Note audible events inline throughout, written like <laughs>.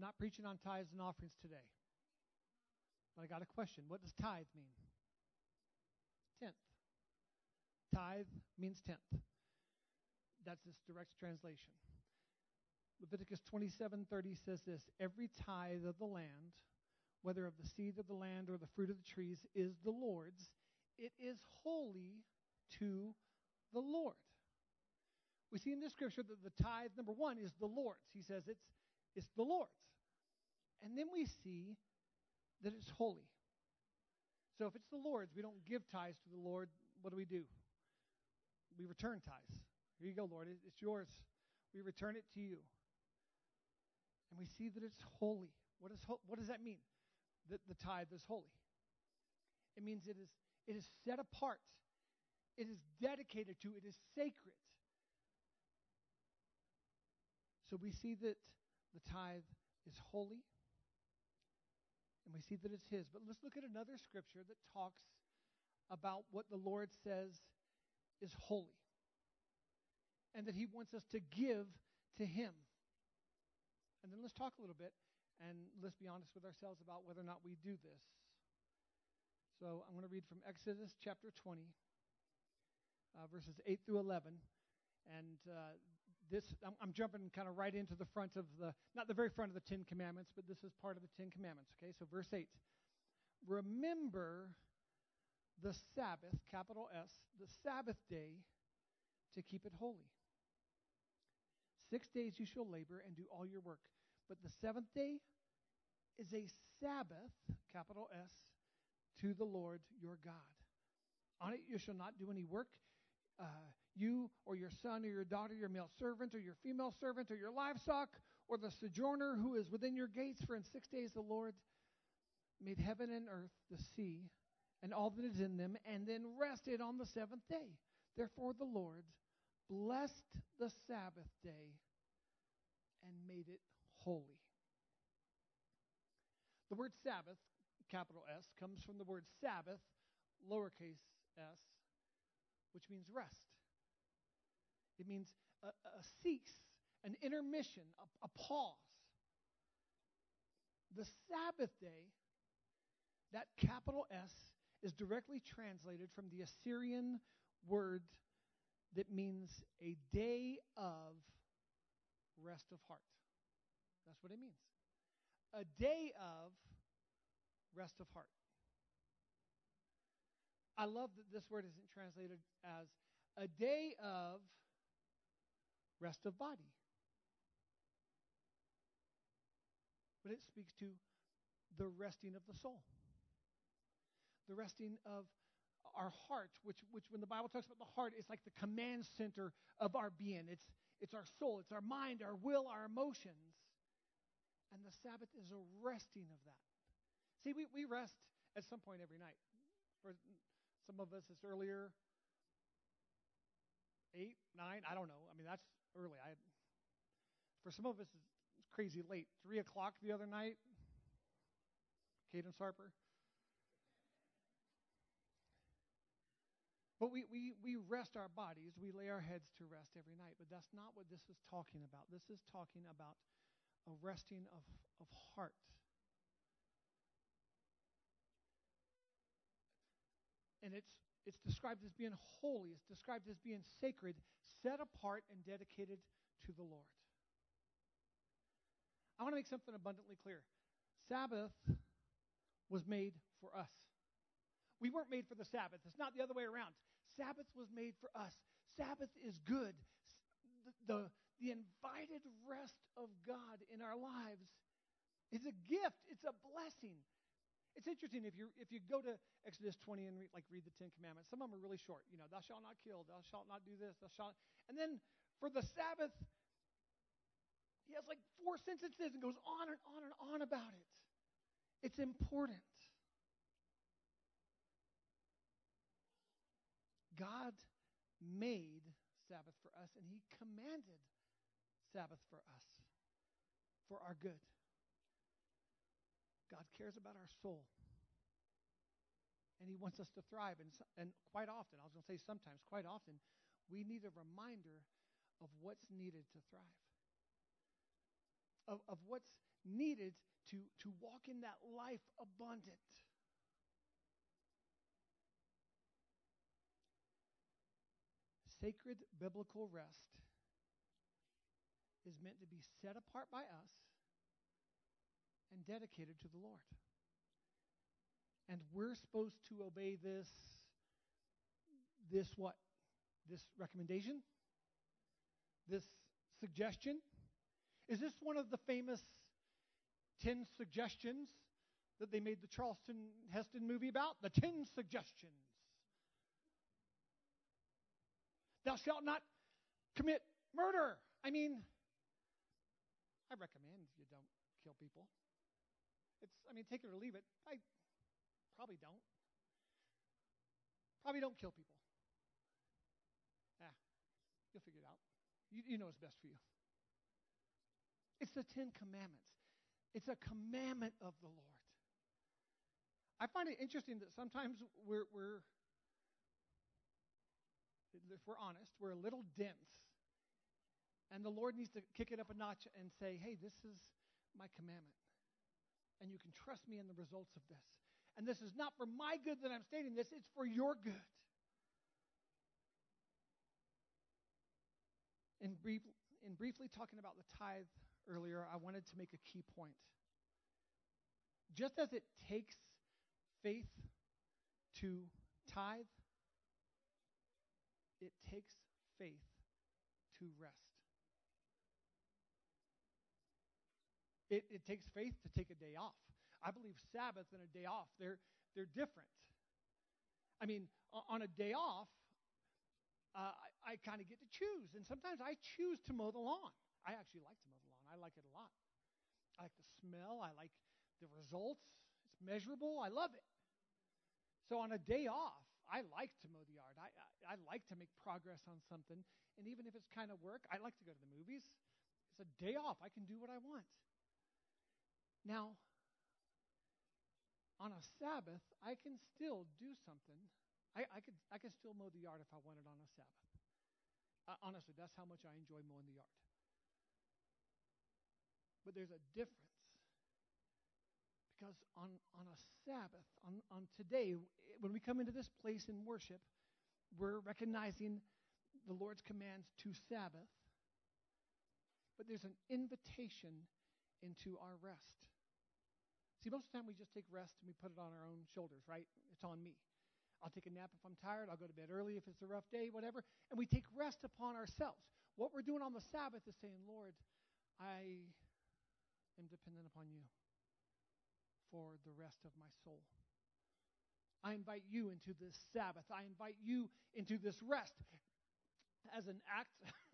I'm not preaching on tithes and offerings today. But I got a question. What does tithe mean? Tenth. Tithe means tenth. That's this direct translation. Leviticus 27:30 says this, every tithe of the land, whether of the seed of the land or the fruit of the trees, is the Lord's. It is holy to the Lord. We see in this scripture that the tithe, number one, is the Lord's. He says it's, it's the Lord's. And then we see that it's holy. So if it's the Lord's, we don't give tithes to the Lord. What do we do? We return tithes. Here you go, Lord. It's yours. We return it to you. And we see that it's holy. What, is ho- what does that mean? That the tithe is holy. It means it is, it is set apart. It is dedicated to. It is sacred. So we see that the tithe is holy, and we see that it's His. But let's look at another scripture that talks about what the Lord says is holy, and that He wants us to give to Him. And then let's talk a little bit, and let's be honest with ourselves about whether or not we do this. So I'm going to read from Exodus chapter 20, uh, verses 8 through 11. And uh, this, I'm, I'm jumping kind of right into the front of the, not the very front of the Ten Commandments, but this is part of the Ten Commandments. Okay, so verse 8. Remember the Sabbath, capital S, the Sabbath day, to keep it holy. Six days you shall labor and do all your work. But the seventh day is a Sabbath, capital S, to the Lord your God. On it you shall not do any work, uh, you or your son or your daughter, your male servant or your female servant or your livestock or the sojourner who is within your gates. For in six days the Lord made heaven and earth, the sea, and all that is in them, and then rested on the seventh day. Therefore the Lord blessed the Sabbath day and made it holy. The word Sabbath, capital S, comes from the word Sabbath, lowercase s, which means rest. It means a, a cease, an intermission, a, a pause. The Sabbath day, that capital S, is directly translated from the Assyrian word that means a day of rest of heart. That's what it means. A day of rest of heart. I love that this word isn't translated as a day of rest of body. But it speaks to the resting of the soul, the resting of our heart, which, which when the Bible talks about the heart, it's like the command center of our being. It's, it's our soul, it's our mind, our will, our emotions. And the Sabbath is a resting of that. See, we, we rest at some point every night. For some of us, it's earlier, eight, nine, I don't know. I mean, that's early. I, for some of us, it's crazy late. Three o'clock the other night. Cadence Harper. But we, we, we rest our bodies, we lay our heads to rest every night. But that's not what this is talking about. This is talking about a resting of, of heart. And it's it's described as being holy, it's described as being sacred, set apart, and dedicated to the Lord. I want to make something abundantly clear. Sabbath was made for us. We weren't made for the Sabbath. It's not the other way around. Sabbath was made for us. Sabbath is good. The, the, the invited rest of God in our lives is a gift, it's a blessing. It's interesting if you if you go to Exodus 20 and read, like read the Ten Commandments. Some of them are really short. You know, thou shalt not kill, thou shalt not do this, thou shalt. And then for the Sabbath, he has like four sentences and goes on and on and on about it. It's important. God made Sabbath for us, and He commanded Sabbath for us for our good. God cares about our soul. And He wants us to thrive. And, and quite often, I was going to say sometimes, quite often, we need a reminder of what's needed to thrive. of, of what's needed to, to walk in that life abundant. Sacred biblical rest is meant to be set apart by us and dedicated to the Lord. And we're supposed to obey this this what? This recommendation? This suggestion? Is this one of the famous 10 suggestions that they made the Charlton Heston movie about? The 10 suggestions. Thou shalt not commit murder. I mean, I recommend you don't kill people. It's, I mean, take it or leave it. I probably don't. Probably don't kill people. Ah, you'll figure it out. You, you know what's best for you. It's the Ten Commandments. It's a commandment of the Lord. I find it interesting that sometimes we're, we're if we're honest, we're a little dense. And the Lord needs to kick it up a notch and say, hey, this is my commandment. And you can trust me in the results of this. And this is not for my good that I'm stating this, it's for your good. In, brief, in briefly talking about the tithe earlier, I wanted to make a key point. Just as it takes faith to tithe, it takes faith to rest. It, it takes faith to take a day off. I believe Sabbath and a day off, they're, they're different. I mean, on a day off, uh, I, I kind of get to choose. And sometimes I choose to mow the lawn. I actually like to mow the lawn. I like it a lot. I like the smell. I like the results. It's measurable. I love it. So on a day off, I like to mow the yard. I, I, I like to make progress on something. And even if it's kind of work, I like to go to the movies. It's a day off. I can do what I want. Now, on a Sabbath, I can still do something. I, I, could, I could still mow the yard if I wanted on a Sabbath. Uh, honestly, that's how much I enjoy mowing the yard. But there's a difference. Because on, on a Sabbath, on, on today, when we come into this place in worship, we're recognizing the Lord's commands to Sabbath. But there's an invitation into our rest. See, most of the time we just take rest and we put it on our own shoulders, right? It's on me. I'll take a nap if I'm tired. I'll go to bed early if it's a rough day, whatever. And we take rest upon ourselves. What we're doing on the Sabbath is saying, Lord, I am dependent upon you for the rest of my soul. I invite you into this Sabbath. I invite you into this rest as an act <laughs>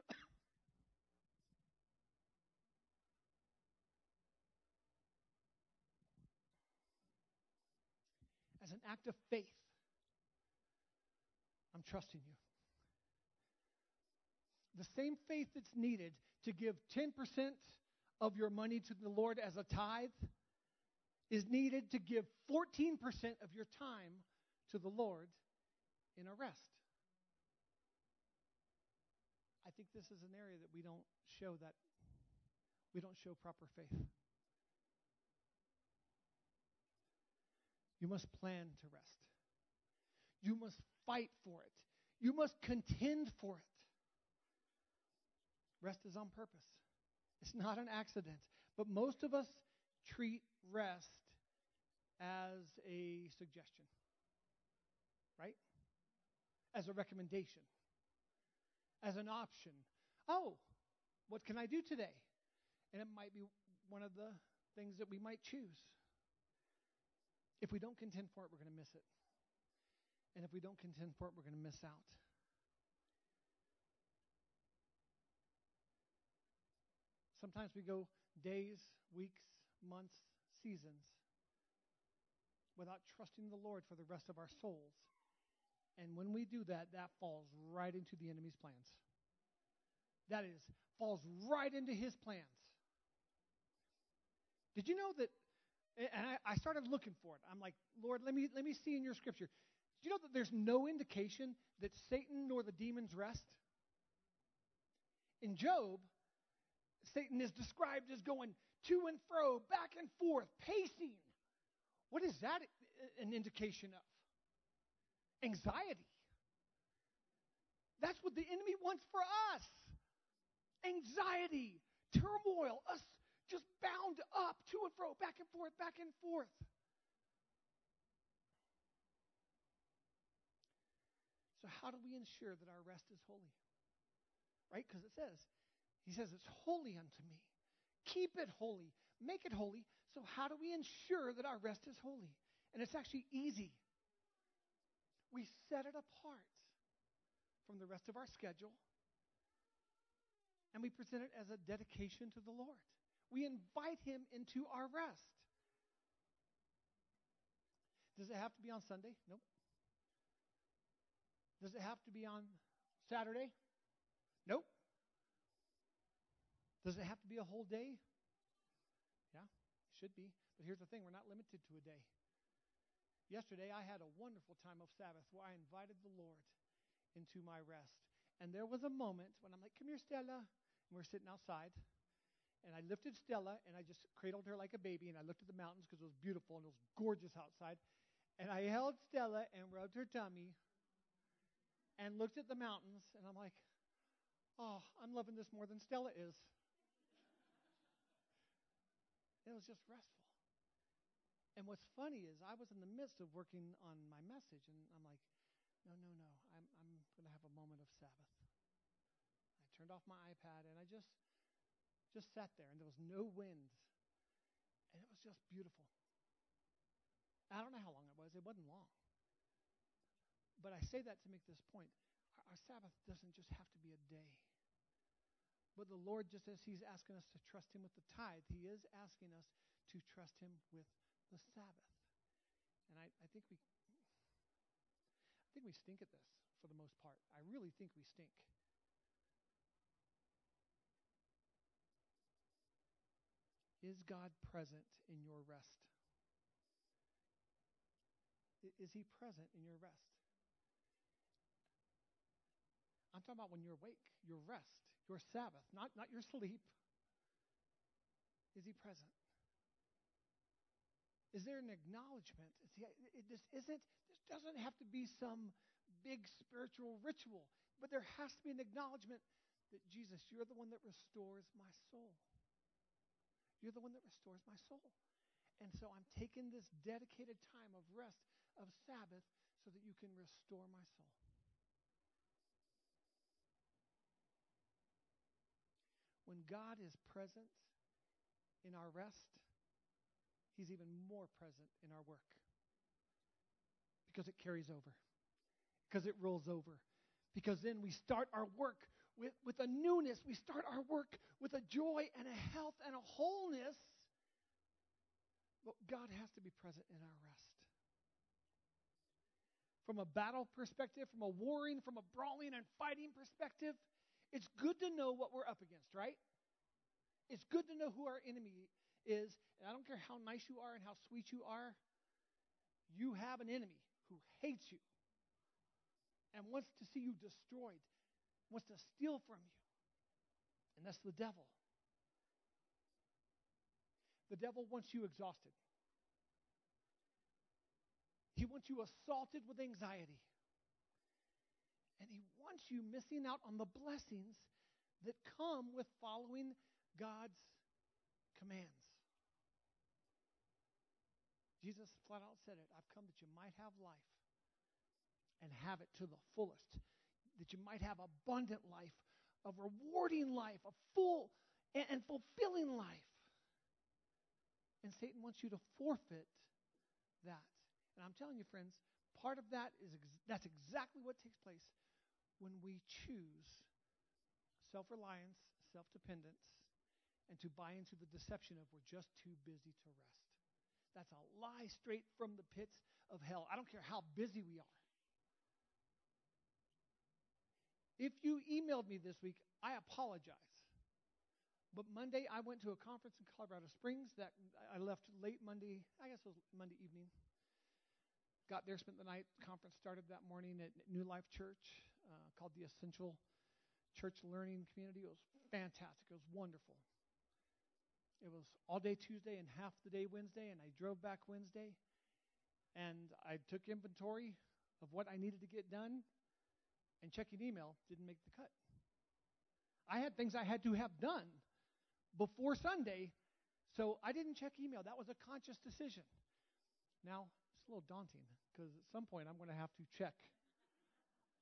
as an act of faith. I'm trusting you. The same faith that's needed to give 10% of your money to the Lord as a tithe is needed to give 14% of your time to the Lord in a rest. I think this is an area that we don't show that we don't show proper faith. You must plan to rest. You must fight for it. You must contend for it. Rest is on purpose, it's not an accident. But most of us treat rest as a suggestion, right? As a recommendation, as an option. Oh, what can I do today? And it might be one of the things that we might choose. If we don't contend for it, we're going to miss it. And if we don't contend for it, we're going to miss out. Sometimes we go days, weeks, months, seasons without trusting the Lord for the rest of our souls. And when we do that, that falls right into the enemy's plans. That is, falls right into his plans. Did you know that and I, I started looking for it. I'm like, Lord, let me let me see in your scripture. Do you know that there's no indication that Satan nor the demons rest? In Job, Satan is described as going to and fro, back and forth, pacing. What is that an indication of? Anxiety. That's what the enemy wants for us anxiety, turmoil, us just bound up to and fro, back and forth, back and forth. So, how do we ensure that our rest is holy? Right? Because it says, He says, it's holy unto me. Keep it holy. Make it holy. So, how do we ensure that our rest is holy? And it's actually easy. We set it apart from the rest of our schedule and we present it as a dedication to the Lord. We invite Him into our rest. Does it have to be on Sunday? Nope. Does it have to be on Saturday? Nope. Does it have to be a whole day? Yeah, it should be. But here's the thing we're not limited to a day. Yesterday, I had a wonderful time of Sabbath where I invited the Lord into my rest. And there was a moment when I'm like, Come here, Stella. And we're sitting outside. And I lifted Stella and I just cradled her like a baby. And I looked at the mountains because it was beautiful and it was gorgeous outside. And I held Stella and rubbed her tummy and looked at the mountains. And I'm like, Oh, I'm loving this more than Stella is. It was just restful. And what's funny is I was in the midst of working on my message, and I'm like, no, no, no, I'm, I'm going to have a moment of Sabbath. I turned off my iPad, and I just, just sat there, and there was no wind, and it was just beautiful. I don't know how long it was. It wasn't long. But I say that to make this point. Our, Sabbath doesn't just have to be a day. But the Lord, just as He's asking us to trust Him with the tithe, He is asking us to trust Him with the Sabbath. And I, I think we I think we stink at this for the most part. I really think we stink. Is God present in your rest? Is he present in your rest? I'm talking about when you're awake, your rest, your Sabbath, not, not your sleep. Is he present? Is there an acknowledgement? See, it, this isn't, this doesn't have to be some big spiritual ritual, but there has to be an acknowledgement that Jesus, you're the one that restores my soul. You're the one that restores my soul. And so I'm taking this dedicated time of rest, of Sabbath, so that you can restore my soul. When God is present in our rest, He's even more present in our work because it carries over, because it rolls over. Because then we start our work with, with a newness. We start our work with a joy and a health and a wholeness. But God has to be present in our rest. From a battle perspective, from a warring, from a brawling and fighting perspective, it's good to know what we're up against, right? It's good to know who our enemy is, and I don't care how nice you are and how sweet you are, you have an enemy who hates you and wants to see you destroyed, wants to steal from you. And that's the devil. The devil wants you exhausted. He wants you assaulted with anxiety. And he wants you missing out on the blessings that come with following God's commands. Jesus flat out said it I've come that you might have life and have it to the fullest, that you might have abundant life, a rewarding life, a full and, fulfilling life. And Satan wants you to forfeit that. And I'm telling you, friends, part of that is ex- that's exactly what takes place when we choose self reliance, self dependence, and to buy into the deception of we're just too busy to rest. That's a lie straight from the pits of hell. I don't care how busy we are. If you emailed me this week, I apologize. But Monday, I went to a conference in Colorado Springs that I left late Monday, I guess it was Monday evening. Got there, spent the night. Conference started that morning at New Life Church uh, called the Essential Church Learning Community. It was fantastic. It was wonderful. it was all day Tuesday and half the day Wednesday, and I drove back Wednesday, and I took inventory of what I needed to get done, and checking email didn't make the cut. I had things I had to have done before Sunday, so I didn't check email. That was a conscious decision. Now, it's a little daunting because at some point I'm going to have to check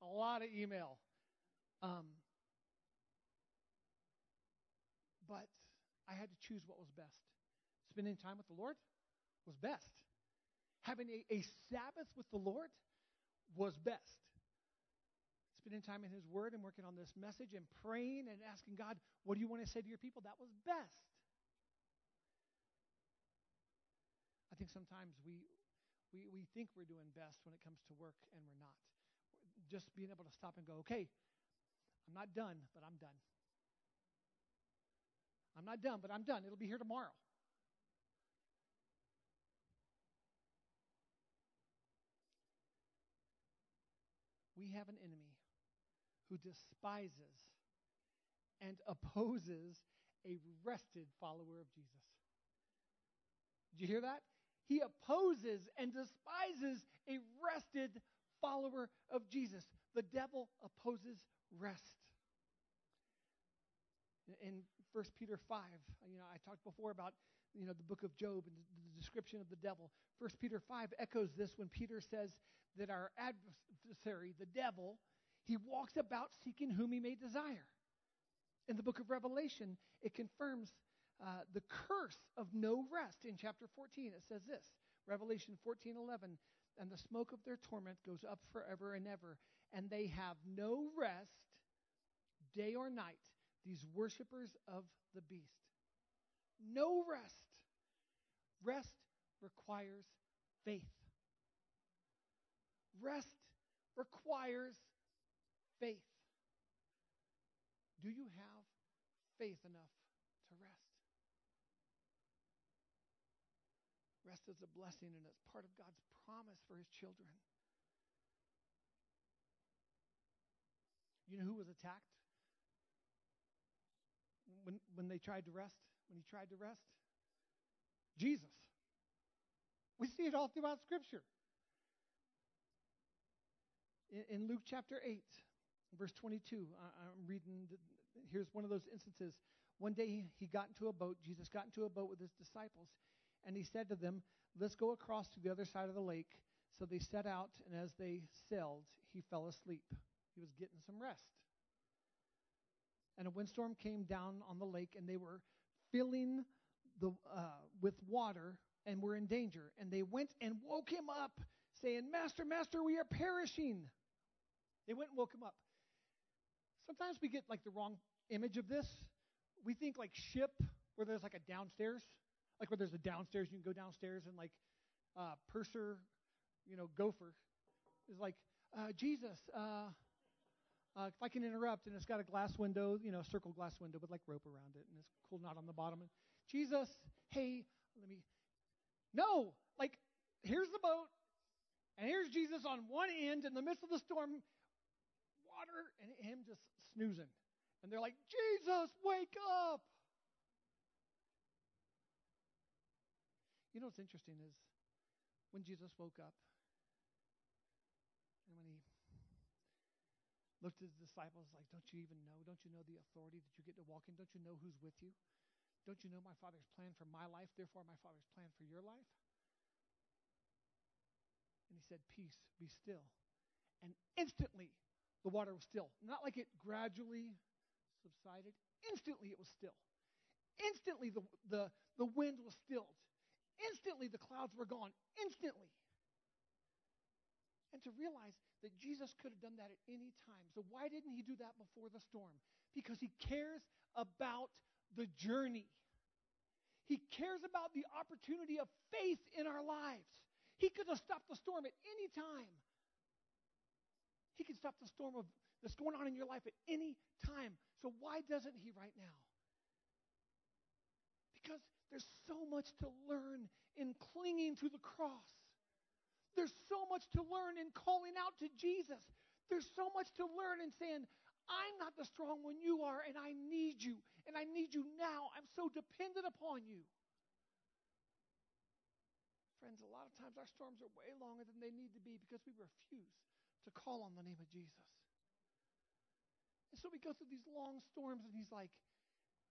a lot of email. Um, but I had to choose what was best. Spending time with the Lord was best. Having a, a Sabbath with the Lord was best. Spending time in His Word and working on this message and praying and asking God, what do you want to say to your people? That was best. I think sometimes we, we, we think we're doing best when it comes to work and we're not. Just being able to stop and go, okay, I'm not done, but I'm done. I'm not done, but I'm done. It'll be here tomorrow. We have an enemy who despises and opposes a rested follower of Jesus. Did you hear that? He opposes and despises a rested follower of Jesus. The devil opposes rest. In 1 Peter 5, you know, I talked before about, you know, the book of Job and the description of the devil. 1 Peter 5 echoes this when Peter says that our adversary, the devil, he walks about seeking whom he may desire. In the book of Revelation, it confirms uh, the curse of no rest. In chapter 14, it says this Revelation 14 11, and the smoke of their torment goes up forever and ever, and they have no rest day or night, these worshippers of the beast. No rest. Rest requires faith. Rest requires faith. Do you have faith enough to rest? Rest is a blessing and it's part of God's promise for his children. You know who was attacked when, when they tried to rest? When he tried to rest? Jesus. We see it all throughout Scripture. In, in Luke chapter 8, verse 22, I, am reading, the, here's one of those instances. One day he, he got into a boat, Jesus got into a boat with his disciples, and he said to them, Let's go across to the other side of the lake. So they set out, and as they sailed, he fell asleep. He was getting some rest. And a windstorm came down on the lake, and they were filling the, uh, with water and were in danger. And they went and woke him up, saying, Master, Master, we are perishing. They went and woke him up. Sometimes we get like the wrong image of this. We think like ship, where there's like a downstairs, like where there's a downstairs, you can go downstairs and like uh, purser, you know, gopher is like, uh, Jesus, uh, uh, if I can interrupt, and it's got a glass window, you know, circle glass window with like rope around it, and it's cool knot on the bottom. And Jesus, hey, let me. No, like here's the boat, and here's Jesus on one end in the midst of the storm, water, and him just snoozing. And they're like, Jesus, wake up! You know what's interesting is when Jesus woke up, and when he looked at his disciples like, Don't you even know? Don't you know the authority that you get to walk in? Don't you know who's with you? Don't you know my Father's plan for my life, therefore my Father's plan for your life? And he said, Peace, be still. And instantly the water was still. Not like it gradually subsided. Instantly it was still. Instantly the, the, the wind was stilled. Instantly the clouds were gone. Instantly and to realize that Jesus could have done that at any time. So, why didn't he do that before the storm? Because he cares about the journey. He cares about the opportunity of faith in our lives. He could have stopped the storm at any time. He can stop the storm of, that's going on in your life at any time. So, why doesn't he right now? Because there's so much to learn in clinging to the cross. There's so much to learn in calling out to Jesus. There's so much to learn in saying, I'm not the strong one you are, and I need you, and I need you now. I'm so dependent upon you. Friends, a lot of times our storms are way longer than they need to be because we refuse to call on the name of Jesus. And so we go through these long storms, and He's like,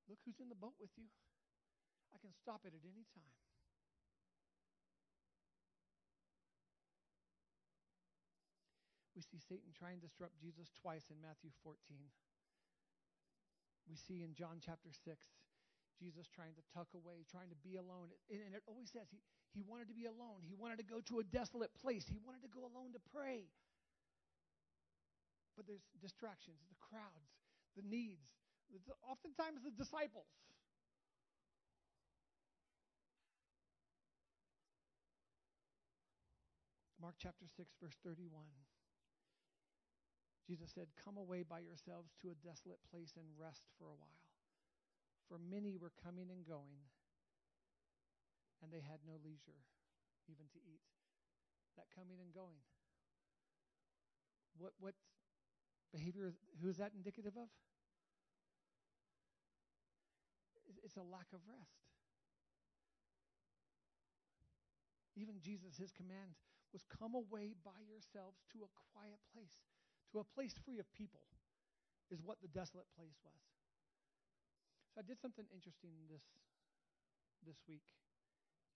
Look who's in the boat with you. I can stop it at any time. We see Satan try and disrupt Jesus twice in Matthew 14. We see in John chapter 6, Jesus trying to tuck away, trying to be alone. And it always says he, he wanted to be alone. He wanted to go to a desolate place. He wanted to go alone to pray. But there's distractions, the crowds, the needs, oftentimes the disciples. Mark chapter 6, verse 31. Jesus said, Come away by yourselves to a desolate place and rest for a while. For many were coming and going, and they had no leisure even to eat. That coming and going. What, what behavior, who is that indicative of? It's a lack of rest. Even Jesus, his command was come away by yourselves to a quiet place to a place free of people, is what the desolate place was. So I did something interesting this this week,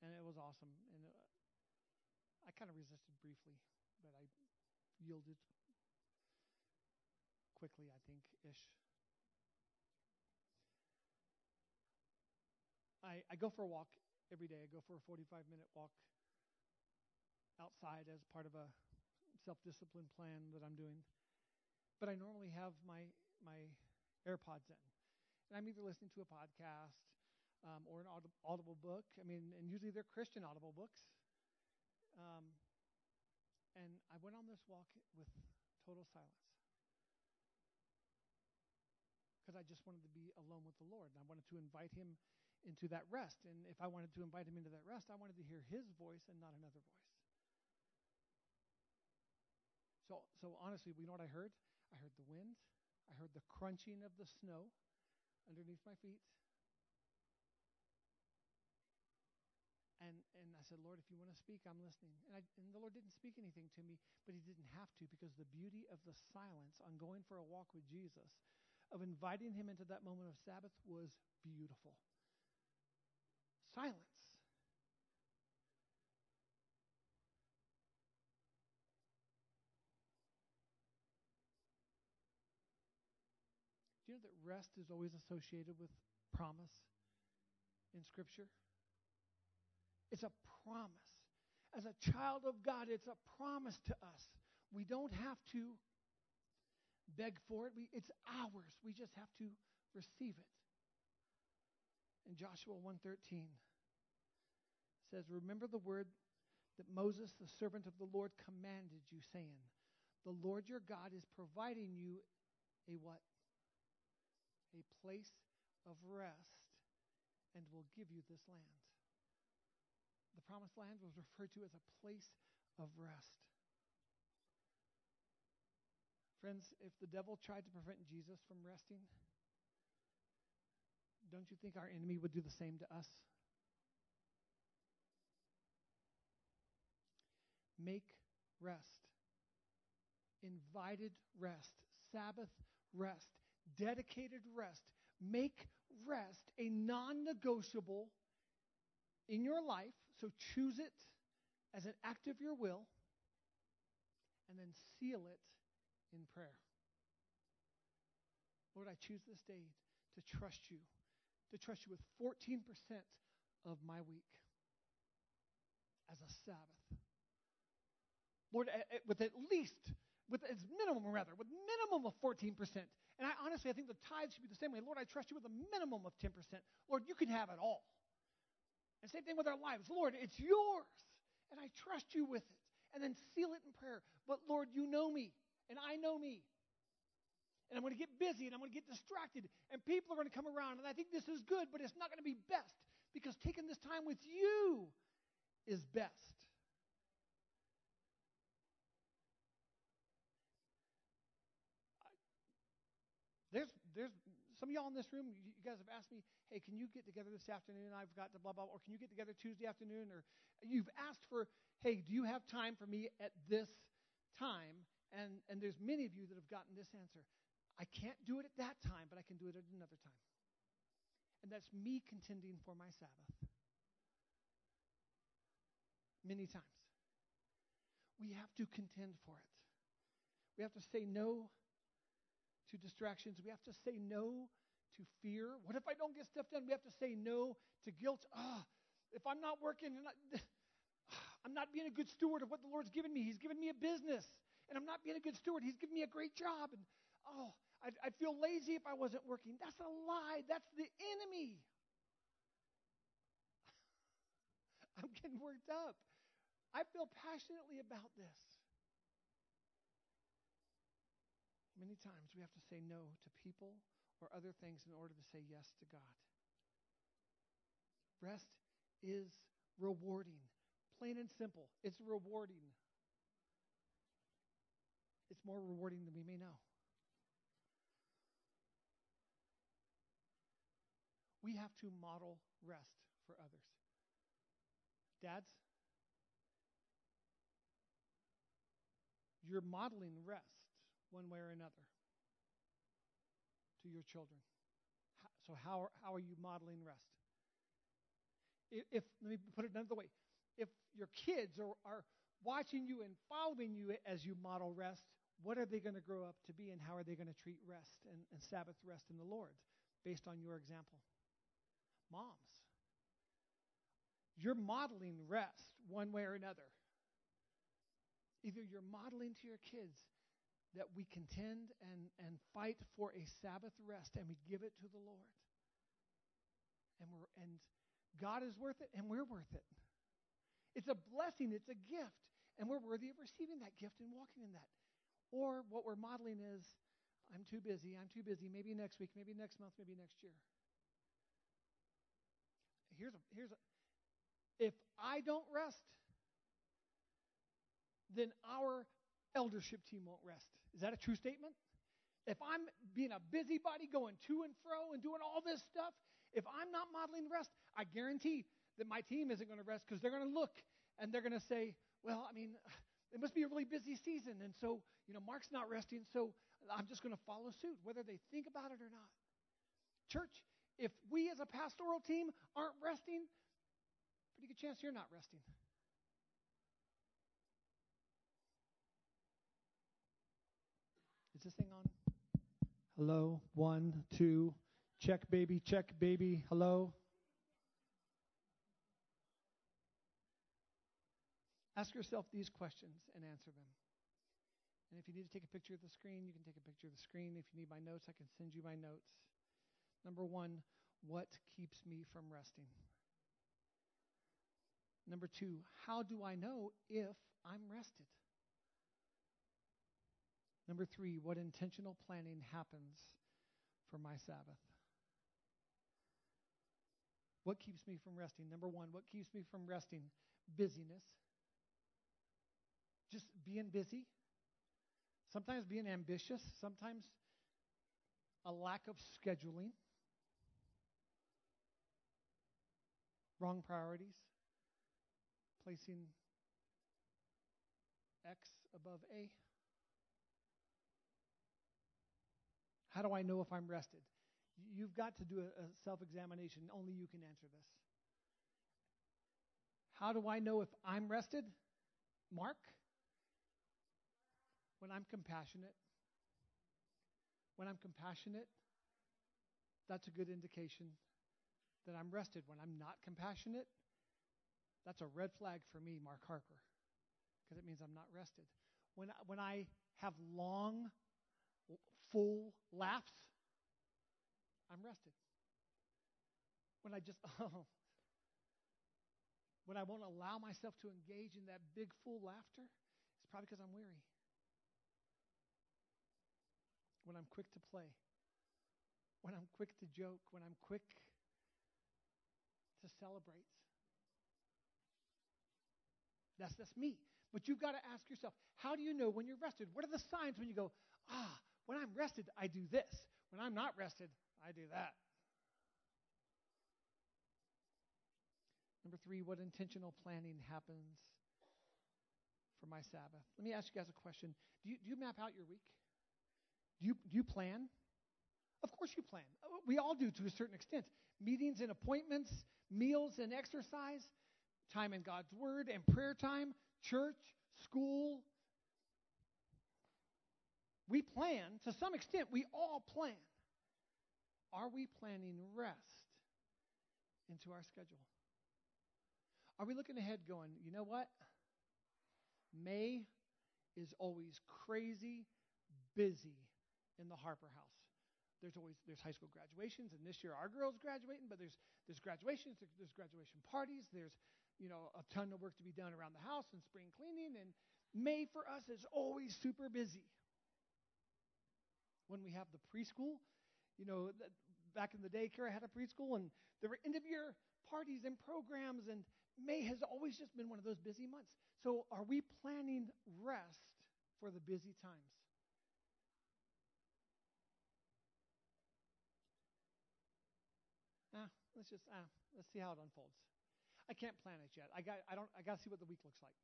and it was awesome. And uh, I kind of resisted briefly, but I yielded quickly, I think, ish. I, I go for a walk every day. I go for a 45 minute walk outside as part of a self discipline plan that I'm doing but I normally have my my AirPods in, and I'm either listening to a podcast um, or an audible book. I mean, and usually they're Christian audible books. Um, and I went on this walk with total silence because I just wanted to be alone with the Lord, and I wanted to invite Him into that rest. And if I wanted to invite Him into that rest, I wanted to hear His voice and not another voice. So, so honestly, you know what I heard? I heard the wind. I heard the crunching of the snow underneath my feet. And, and I said, Lord, if you want to speak, I'm listening. And, I, and the Lord didn't speak anything to me, but He didn't have to because the beauty of the silence on going for a walk with Jesus, of inviting Him into that moment of Sabbath, was beautiful. Silence. Do you know that rest is always associated with promise in Scripture? It's a promise. As a child of God, it's a promise to us. We don't have to beg for it. We, it's ours. We just have to receive it. In Joshua 1:13 says, "Remember the word that Moses, the servant of the Lord, commanded you, saying, The Lord your God is providing you a what? a place of rest and will give you this land. The promised land was referred to as a place of rest. Friends, if the devil tried to prevent Jesus from resting, don't you think our enemy would do the same to us? Make rest, invited rest, Sabbath rest dedicated rest. Make rest a non negotiable in your life. So choose it as an act of your will and then seal it in prayer. Lord, I choose this day to trust you, to trust you with 14% of my week as a Sabbath. Lord, with at least, with its minimum rather, with minimum of 14%. And I honestly, I think the tithe should be the same way. Lord, I trust you with a minimum of 10%. Lord, you can have it all. And same thing with our lives. Lord, it's yours. And I trust you with it. And then seal it in prayer. But Lord, you know me. And I know me. And I'm going to get busy and I'm going to get distracted. And people are going to come around. And I think this is good, but it's not going to be best. Because taking this time with you is best. There's there's some of y'all in this room, you, guys have asked me, hey, can you get together this afternoon? I've got to blah, blah, or can you get together Tuesday afternoon? Or you've asked for, hey, do you have time for me at this time? And, and there's many of you that have gotten this answer. I can't do it at that time, but I can do it at another time. And that's me contending for my Sabbath. Many times. We have to contend for it. We have to say no to distractions. We have to say no to fear. What if I don't get stuff done? We have to say no to guilt. Ah, if I'm not working, <sighs> I'm not being a good steward of what the Lord's given me. He's given me a business, and I'm not being a good steward. He's given me a great job, and oh, I'd, I'd feel lazy if I wasn't working. That's a lie. That's the enemy. <laughs> I'm getting worked up. I feel passionately about this. Many times we have to say no to people or other things in order to say yes to God. Rest is rewarding. Plain and simple. It's rewarding. More rewarding than we may know. We have to model rest for others. Dads, you're modeling rest one way or another to your children. So, how are, how are you modeling rest? If, if let me put it another way, if your kids are, are watching you and following you as you model rest, what are they going to grow up to be, and how are they going to treat rest and, and Sabbath rest in the Lord based on your example? Moms, you're modeling rest one way or another. Either you're modeling to your kids that we contend and, and fight for a Sabbath rest and we give it to the Lord. And we're and God is worth it and we're worth it. It's a blessing, it's a gift, and we're worthy of receiving that gift and walking in that. Or what we're modeling is I'm too busy, I'm too busy, maybe next week, maybe next month, maybe next year. Here's a here's a if I don't rest, then our eldership team won't rest. Is that a true statement? If I'm being a busybody going to and fro and doing all this stuff, if I'm not modeling rest, I guarantee that my team isn't going to rest because they're going to look and they're going to say, well, I mean, it must be a really busy season. And so, you know, Mark's not resting, so I'm just going to follow suit, whether they think about it or not. Church, if we as a pastoral team aren't resting, pretty good chance you're not resting. Is this thing on? Hello? One, two. Check, baby. Check, baby. Hello? Ask yourself these questions and answer them. And if you need to take a picture of the screen, you can take a picture of the screen. If you need my notes, I can send you my notes. Number one, what keeps me from resting? Number two, how do I know if I'm rested? Number three, what intentional planning happens for my Sabbath? What keeps me from resting? Number one, what keeps me from resting? Busyness. Being busy. Sometimes being ambitious. Sometimes a lack of scheduling. Wrong priorities. Placing X above A. How do I know if I'm rested? You've got to do a self examination. Only you can answer this. How do I know if I'm rested? Mark? When I'm compassionate. When I'm compassionate, that's a good indication that I'm rested. When I'm not compassionate, that's a red flag for me, Mark Harker, because it means I'm not rested. When when I have long full laughs, I'm rested. When I just, <laughs> oh, when I won't allow myself to engage in that big, full laughter, it's probably because I'm weary. When I'm quick to play, when I'm quick to joke, when I'm quick to celebrate. That's, that's me. But you've got to ask yourself, how do you know when you're rested? What are the signs when you go, ah, when I'm rested, I do this. When I'm not rested, I do that. Number three, what intentional planning happens for my Sabbath? Let me ask you guys a question. Do you, do you map out your week? Do you, do you plan? Of course you plan. Uh, we all do to a certain extent. Meetings and appointments, meals and exercise, time in God's Word and prayer time, church, school. We plan, to some extent, we all plan. Are we planning rest into our schedule? Are we looking ahead going, you know what? May is always crazy busy in the Harper house. There's always there's high school graduations, and this year our girls graduating, but there's there's graduations, there's graduation parties, there's you know a ton of work to be done around the house and spring cleaning, and May for us is always super busy. When we have the preschool, you know, back in the day, Kara had a preschool, and there were end of year parties and programs, and May has always just been one of those busy months. So, are we planning rest for the busy times? Ah, let's just ah, let's see how it unfolds. I can't plan it yet. I got I don't I got to see what the week looks like.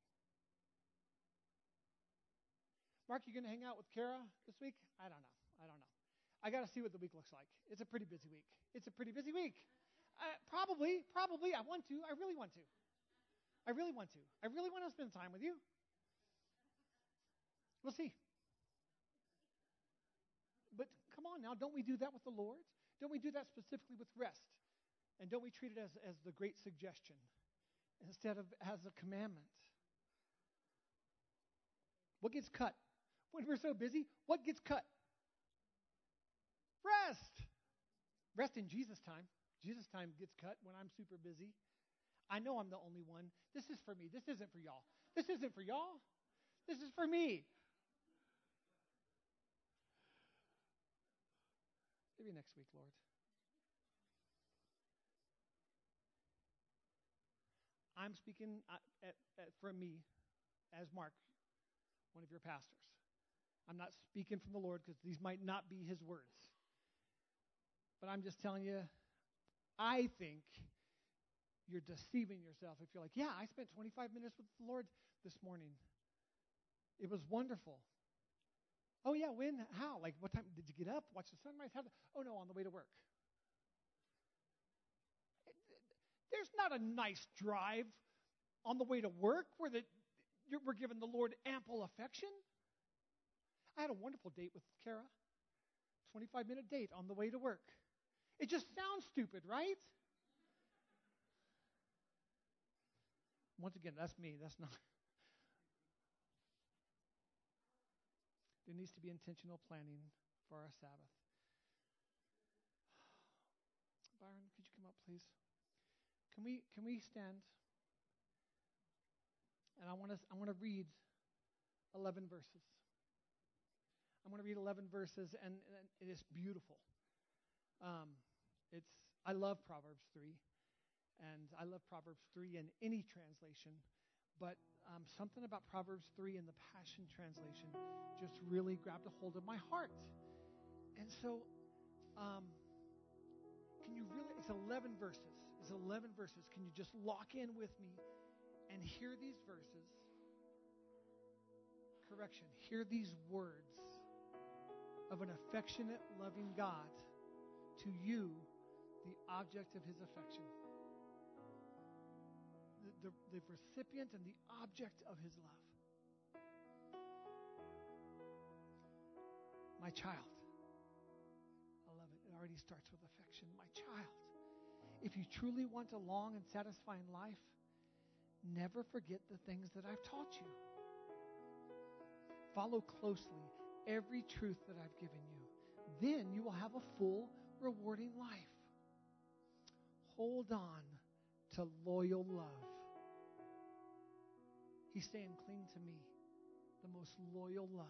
Mark, you going to hang out with Kara this week? I don't know. I don't know. I got to see what the week looks like. It's a pretty busy week. It's a pretty busy week. Uh, probably, probably. I want to. I really want to. I really want to. I really want to spend time with you. We'll see. But come on now, don't we do that with the Lord? Don't we do that specifically with rest? And don't we treat it as, as the great suggestion instead of as a commandment? What gets cut? When we're so busy, what gets cut? Rest. Rest in Jesus' time. Jesus' time gets cut when I'm super busy. I know I'm the only one. This is for me. This isn't for y'all. This isn't for y'all. This is for me. Maybe next week, Lord. I'm speaking uh, at, at, for me as Mark, one of your pastors. I'm not speaking from the Lord because these might not be his words. But I'm just telling you, I think you're deceiving yourself if you're like, yeah, I spent 25 minutes with the Lord this morning. It was wonderful. Oh, yeah, when? How? Like, what time? Did you get up? Watch the sunrise? How? Oh, no, on the way to work. There's not a nice drive on the way to work where the, we're giving the Lord ample affection. I had a wonderful date with Kara. 25 minute date on the way to work. It just sounds stupid, right? Once again, that's me. That's not. There needs to be intentional planning for our Sabbath. Byron, could you come up, please? Can we can we stand? And I want to I want to read 11 verses. I'm going to read 11 verses, and, and it is beautiful. Um, it's I love Proverbs 3. And I love Proverbs 3 in any translation, but um, something about Proverbs 3 in the Passion Translation just really grabbed a hold of my heart. And so, um, can you really, it's 11 verses. It's 11 verses. Can you just lock in with me and hear these verses? Correction, hear these words of an affectionate, loving God to you, the object of his affection the, the recipient and the object of his love. My child. I love it. It already starts with affection. My child. If you truly want a long and satisfying life, never forget the things that I've taught you. Follow closely every truth that I've given you. Then you will have a full, rewarding life. Hold on to loyal love. He's saying, Cling to me, the most loyal love.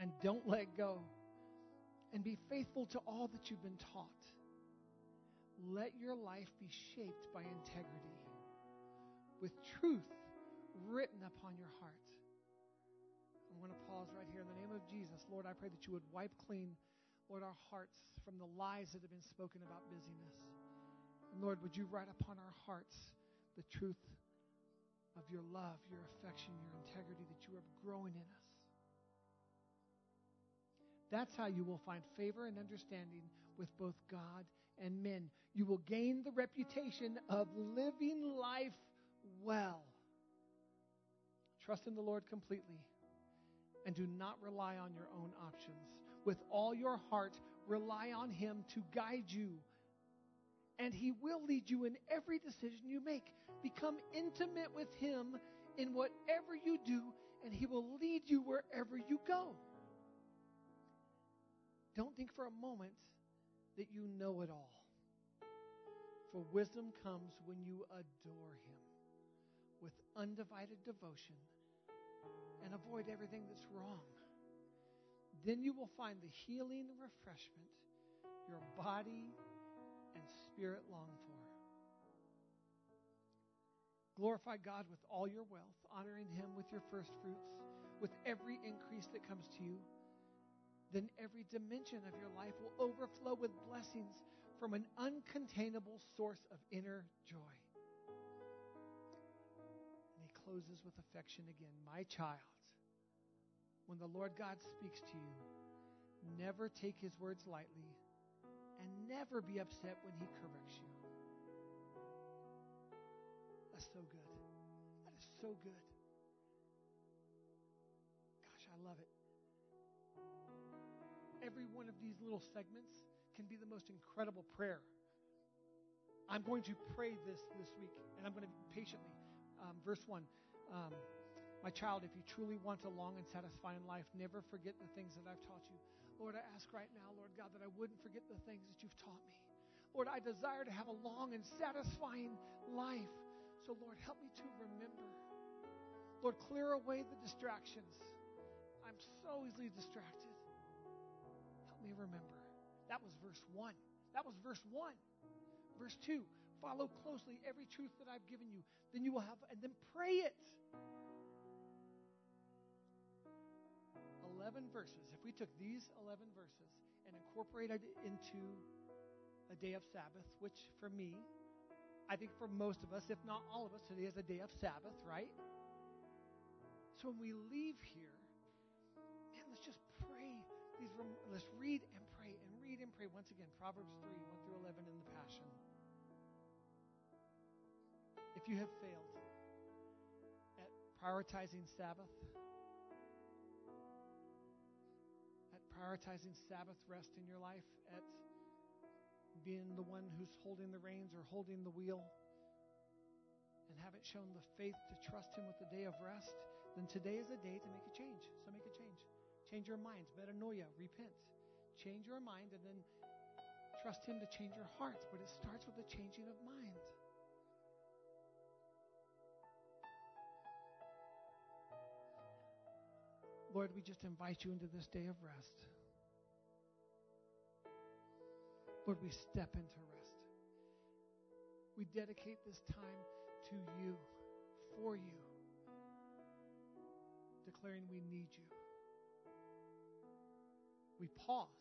And don't let go. And be faithful to all that you've been taught. Let your life be shaped by integrity, with truth written upon your heart. I'm going to pause right here in the name of Jesus. Lord, I pray that you would wipe clean Lord, our hearts from the lies that have been spoken about busyness. And Lord, would you write upon our hearts the truth of your love, your affection, your integrity that you are growing in us. That's how you will find favor and understanding with both God and men. You will gain the reputation of living life well. Trust in the Lord completely and do not rely on your own options. With all your heart, rely on Him to guide you. And He will lead you in every decision you make. Become intimate with Him in whatever you do, and He will lead you wherever you go. Don't think for a moment that you know it all. For wisdom comes when you adore Him with undivided devotion and avoid everything that's wrong. Then you will find the healing and refreshment your body and spirit long for. Glorify God with all your wealth, honoring Him with your first fruits, with every increase that comes to you. Then every dimension of your life will overflow with blessings from an uncontainable source of inner joy. And he closes with affection again. My child, when the Lord God speaks to you, never take his words lightly and never be upset when he corrects you. That's so good. That is so good. Gosh, I love it. Every one of these little segments can be the most incredible prayer. I'm going to pray this this week, and I'm going to patiently. Um, verse 1 um, My child, if you truly want a long and satisfying life, never forget the things that I've taught you. Lord, I ask right now, Lord God, that I wouldn't forget the things that you've taught me. Lord, I desire to have a long and satisfying life. So, Lord, help me to remember. Lord, clear away the distractions. I'm so easily distracted. Help me remember. That was verse 1. That was verse 1. Verse 2 Follow closely every truth that I've given you. Then you will have, and then pray it. 11 verses. If we took these 11 verses and incorporated it into a day of Sabbath, which for me, I think for most of us, if not all of us, today is a day of Sabbath, right? So when we leave here, man, let's just pray. These, let's read and read and pray. Once again, Proverbs 3 1 through 11 in the Passion. If you have failed at prioritizing Sabbath, at prioritizing Sabbath rest in your life, at being the one who's holding the reins or holding the wheel, and haven't shown the faith to trust Him with the day of rest, then today is a day to make a change. So make a change. Change your minds. Metanoia. Repent change your mind and then trust Him to change your hearts. But it starts with a changing of mind. Lord, we just invite you into this day of rest. Lord, we step into rest. We dedicate this time to you, for you, declaring we need you. We pause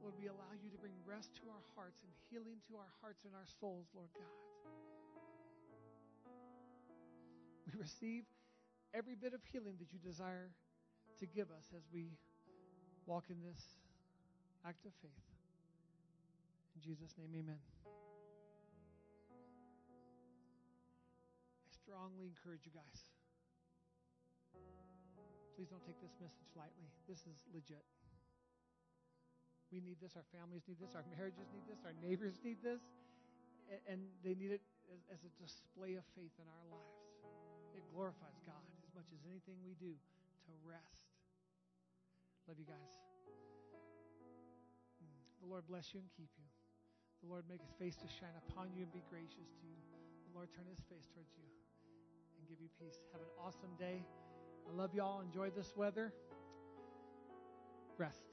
Lord, we allow you to bring rest to our hearts and healing to our hearts and our souls, Lord God. We receive every bit of healing that you desire to give us as we walk in this act of faith. In Jesus' name, amen. I strongly encourage you guys. Please don't take this message lightly. This is legit. We need this. Our families need this. Our marriages need this. Our neighbors need this. And they need it as a display of faith in our lives. It glorifies God as much as anything we do to rest. Love you guys. The Lord bless you and keep you. The Lord make his face to shine upon you and be gracious to you. The Lord turn his face towards you and give you peace. Have an awesome day. I love y'all. Enjoy this weather. Rest.